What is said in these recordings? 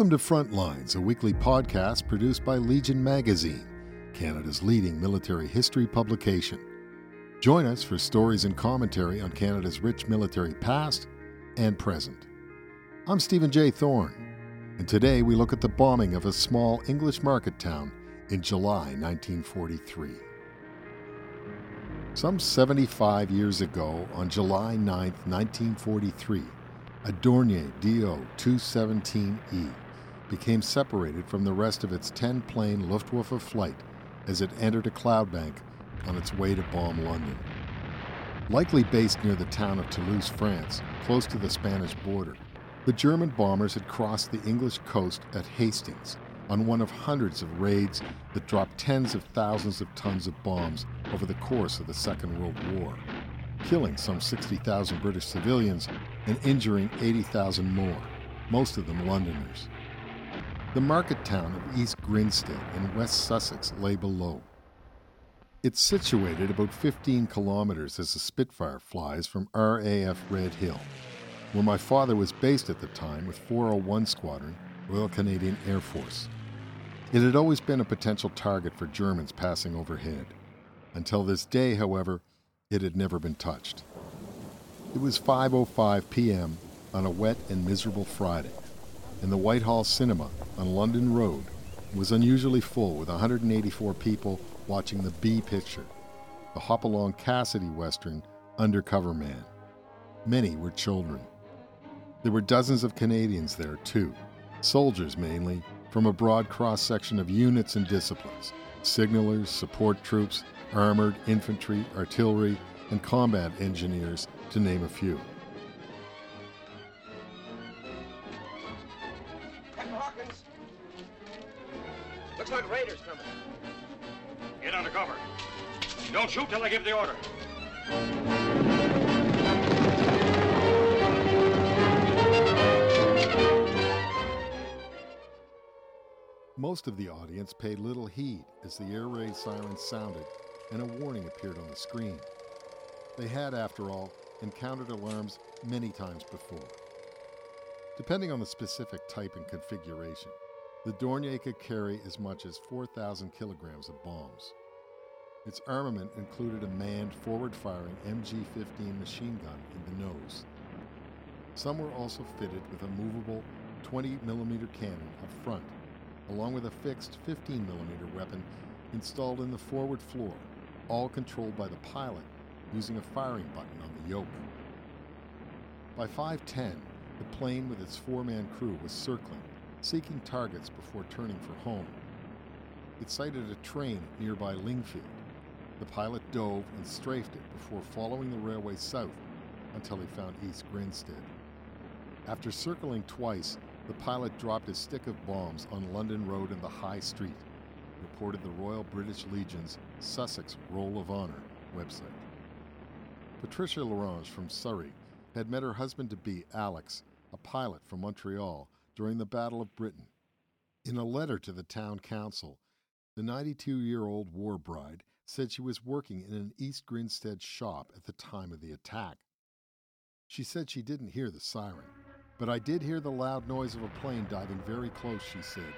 Welcome to Frontlines, a weekly podcast produced by Legion Magazine, Canada's leading military history publication. Join us for stories and commentary on Canada's rich military past and present. I'm Stephen J. Thorne, and today we look at the bombing of a small English market town in July 1943. Some 75 years ago, on July 9, 1943, a Dornier DO 217E became separated from the rest of its 10 plane Luftwaffe flight as it entered a cloud bank on its way to bomb London. Likely based near the town of Toulouse, France, close to the Spanish border, the German bombers had crossed the English coast at Hastings on one of hundreds of raids that dropped tens of thousands of tons of bombs over the course of the Second World War killing some 60,000 British civilians and injuring 80,000 more, most of them Londoners. The market town of East Grinstead in West Sussex lay below. It's situated about 15 kilometres as the Spitfire flies from RAF Redhill, where my father was based at the time with 401 Squadron, Royal Canadian Air Force. It had always been a potential target for Germans passing overhead. Until this day, however, it had never been touched. It was 5:05 p.m. on a wet and miserable Friday, and the Whitehall Cinema on London Road was unusually full with 184 people watching the B picture, the Hopalong Cassidy Western Undercover Man. Many were children. There were dozens of Canadians there, too, soldiers mainly, from a broad cross section of units and disciplines signalers, support troops, armored, infantry, artillery, and combat engineers, to name a few. Don't shoot till I give the order. Most of the audience paid little heed as the air raid siren sounded and a warning appeared on the screen. They had, after all, encountered alarms many times before. Depending on the specific type and configuration, the Dornier could carry as much as 4,000 kilograms of bombs. Its armament included a manned forward firing MG 15 machine gun in the nose. Some were also fitted with a movable 20 millimeter cannon up front, along with a fixed 15 millimeter weapon installed in the forward floor, all controlled by the pilot using a firing button on the yoke. By 5:10, the plane with its four-man crew was circling, seeking targets before turning for home. It sighted a train nearby Lingfield. The pilot dove and strafed it before following the railway south until he found East Grinstead. After circling twice, the pilot dropped a stick of bombs on London Road and the High Street, reported the Royal British Legion's Sussex Roll of Honour website. Patricia Larange from Surrey had met her husband to be, Alex, a pilot from Montreal, during the Battle of Britain. In a letter to the town council, the 92 year old war bride said she was working in an East Grinstead shop at the time of the attack. She said she didn't hear the siren, but I did hear the loud noise of a plane diving very close, she said.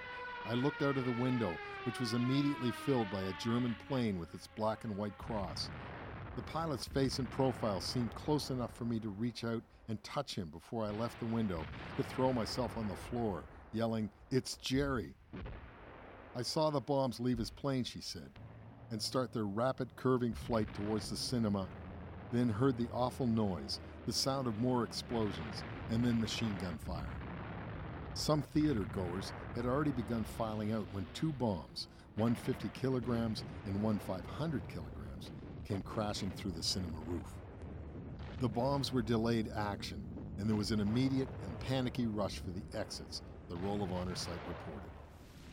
I looked out of the window, which was immediately filled by a German plane with its black and white cross. The pilot's face and profile seemed close enough for me to reach out and touch him before I left the window to throw myself on the floor, yelling, It's Jerry! I saw the bombs leave his plane, she said, and start their rapid curving flight towards the cinema, then heard the awful noise, the sound of more explosions, and then machine gun fire. Some theater goers had already begun filing out when two bombs, one 50 kilograms and one 500 kilograms, came crashing through the cinema roof. The bombs were delayed action, and there was an immediate and panicky rush for the exits, the Roll of Honor site reported.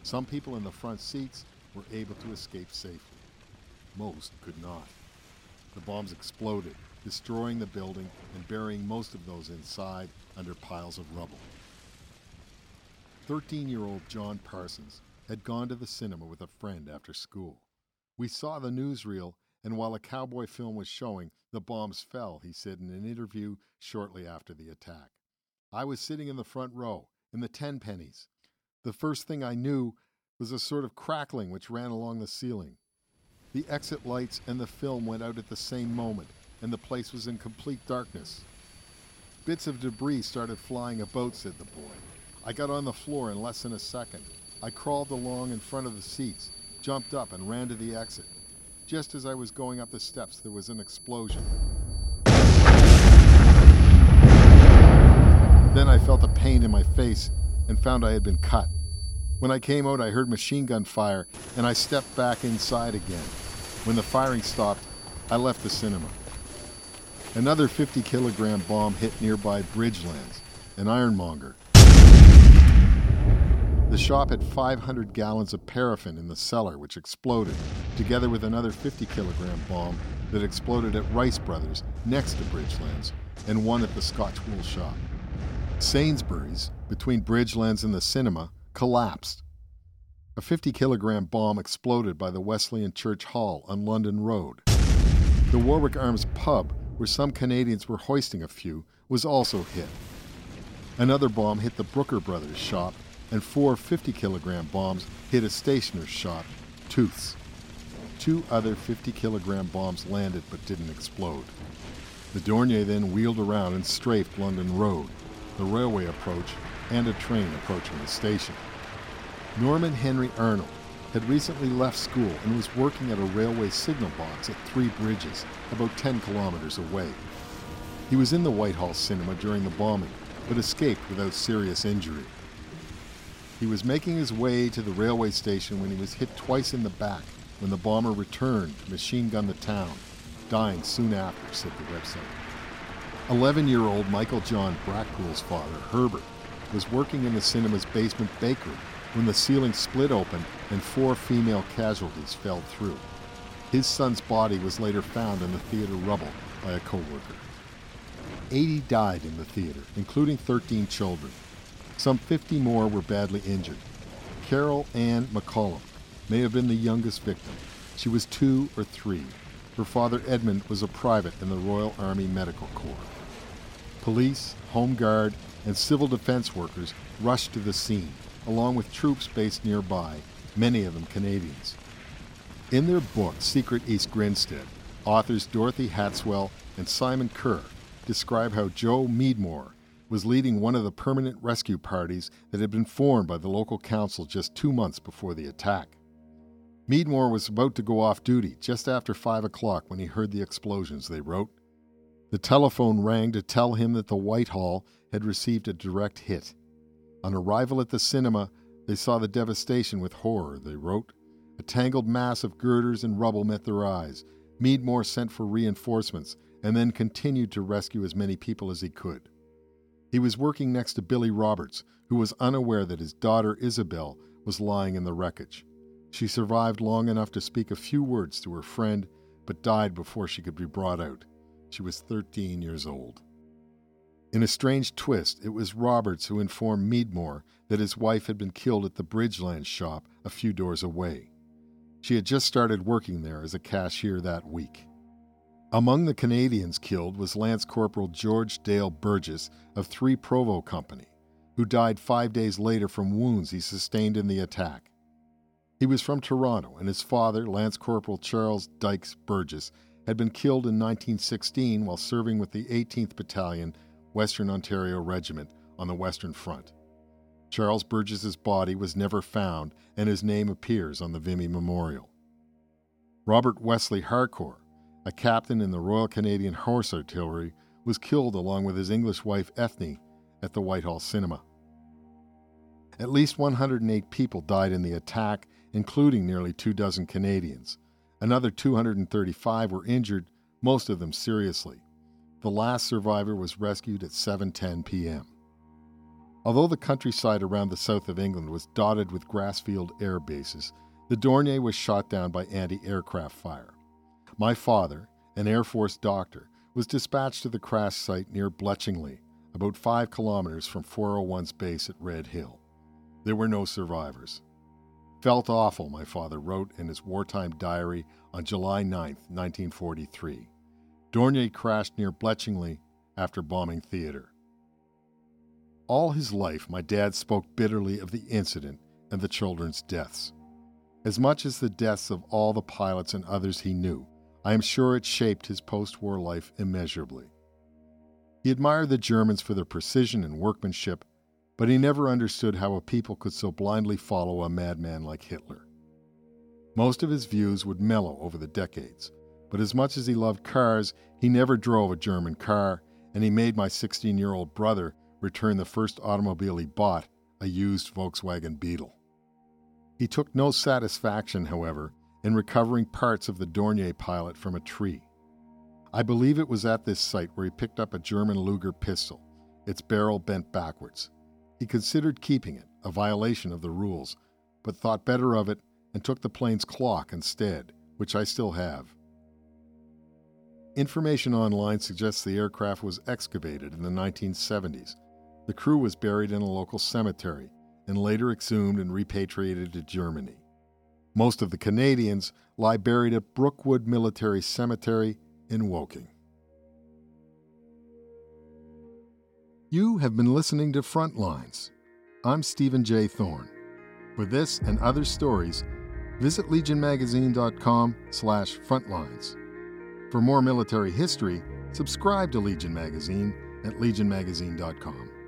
Some people in the front seats were able to escape safely. Most could not. The bombs exploded, destroying the building and burying most of those inside under piles of rubble. 13 year old John Parsons had gone to the cinema with a friend after school. We saw the newsreel and while a cowboy film was showing, the bombs fell, he said in an interview shortly after the attack. I was sitting in the front row, in the ten pennies. The first thing I knew was a sort of crackling which ran along the ceiling. The exit lights and the film went out at the same moment, and the place was in complete darkness. Bits of debris started flying about, said the boy. I got on the floor in less than a second. I crawled along in front of the seats, jumped up, and ran to the exit. Just as I was going up the steps, there was an explosion. Then I felt a pain in my face and found I had been cut. When I came out, I heard machine gun fire and I stepped back inside again. When the firing stopped, I left the cinema. Another 50 kilogram bomb hit nearby Bridgelands, an ironmonger. The shop had 500 gallons of paraffin in the cellar, which exploded, together with another 50 kilogram bomb that exploded at Rice Brothers next to Bridgelands, and one at the Scotch wool shop. Sainsbury's, between Bridgelands and the cinema, collapsed. A 50 kilogram bomb exploded by the Wesleyan Church Hall on London Road. The Warwick Arms pub, where some Canadians were hoisting a few, was also hit. Another bomb hit the Brooker Brothers shop, and four 50 kilogram bombs hit a stationer's shop, Tooth's. Two other 50 kilogram bombs landed but didn't explode. The Dornier then wheeled around and strafed London Road the railway approach, and a train approaching the station. Norman Henry Arnold had recently left school and was working at a railway signal box at Three Bridges, about 10 kilometers away. He was in the Whitehall cinema during the bombing, but escaped without serious injury. He was making his way to the railway station when he was hit twice in the back when the bomber returned to machine gun the town, dying soon after, said the website. 11 year old Michael John Brackpool's father, Herbert, was working in the cinema's basement bakery when the ceiling split open and four female casualties fell through. His son's body was later found in the theater rubble by a coworker. 80 died in the theater, including 13 children. Some 50 more were badly injured. Carol Ann McCollum may have been the youngest victim. She was two or three. Her father Edmund was a private in the Royal Army Medical Corps. Police, Home Guard, and civil defense workers rushed to the scene, along with troops based nearby, many of them Canadians. In their book, Secret East Grinstead, authors Dorothy Hatswell and Simon Kerr describe how Joe Meadmore was leading one of the permanent rescue parties that had been formed by the local council just two months before the attack. Meadmore was about to go off duty just after 5 o'clock when he heard the explosions, they wrote. The telephone rang to tell him that the Whitehall had received a direct hit. On arrival at the cinema, they saw the devastation with horror, they wrote. A tangled mass of girders and rubble met their eyes. Meadmore sent for reinforcements and then continued to rescue as many people as he could. He was working next to Billy Roberts, who was unaware that his daughter Isabel was lying in the wreckage. She survived long enough to speak a few words to her friend, but died before she could be brought out. She was 13 years old. In a strange twist, it was Roberts who informed Meadmore that his wife had been killed at the Bridgeland shop a few doors away. She had just started working there as a cashier that week. Among the Canadians killed was Lance Corporal George Dale Burgess of 3 Provost Company, who died five days later from wounds he sustained in the attack. He was from Toronto, and his father, Lance Corporal Charles Dykes Burgess, had been killed in 1916 while serving with the 18th Battalion, Western Ontario Regiment, on the Western Front. Charles Burgess's body was never found, and his name appears on the Vimy Memorial. Robert Wesley Harcourt, a captain in the Royal Canadian Horse Artillery, was killed along with his English wife Ethne at the Whitehall Cinema. At least 108 people died in the attack, including nearly two dozen Canadians. Another 235 were injured, most of them seriously. The last survivor was rescued at 7:10 p.m. Although the countryside around the south of England was dotted with grassfield air bases, the Dornier was shot down by anti-aircraft fire. My father, an Air Force doctor, was dispatched to the crash site near Bletchingley, about 5 kilometers from 401's base at Redhill. There were no survivors. Felt awful, my father wrote in his wartime diary on July 9, 1943. Dornier crashed near Bletchingley after bombing theater. All his life, my dad spoke bitterly of the incident and the children's deaths. As much as the deaths of all the pilots and others he knew, I am sure it shaped his post war life immeasurably. He admired the Germans for their precision and workmanship, but he never understood how a people could so blindly follow a madman like Hitler. Most of his views would mellow over the decades, but as much as he loved cars, he never drove a German car, and he made my 16 year old brother return the first automobile he bought, a used Volkswagen Beetle. He took no satisfaction, however, in recovering parts of the Dornier pilot from a tree. I believe it was at this site where he picked up a German Luger pistol, its barrel bent backwards. He considered keeping it, a violation of the rules, but thought better of it and took the plane's clock instead, which I still have. Information online suggests the aircraft was excavated in the 1970s. The crew was buried in a local cemetery and later exhumed and repatriated to Germany. Most of the Canadians lie buried at Brookwood Military Cemetery in Woking. You have been listening to Frontlines. I'm Stephen J. Thorne. For this and other stories, visit legionmagazine.com slash frontlines. For more military history, subscribe to Legion Magazine at legionmagazine.com.